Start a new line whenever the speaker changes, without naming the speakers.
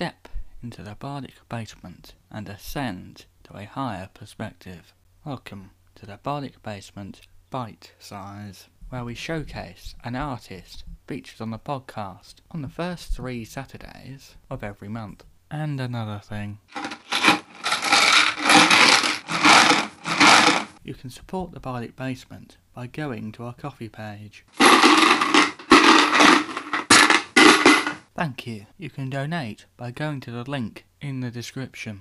step into the Bardic basement and ascend to a higher perspective. Welcome to the Bardic Basement Bitesize, where we showcase an artist featured on the podcast on the first three Saturdays of every month. And another thing. You can support the Bardic Basement by going to our Ko-fi page. Thank you. You can donate by going to the link in the description.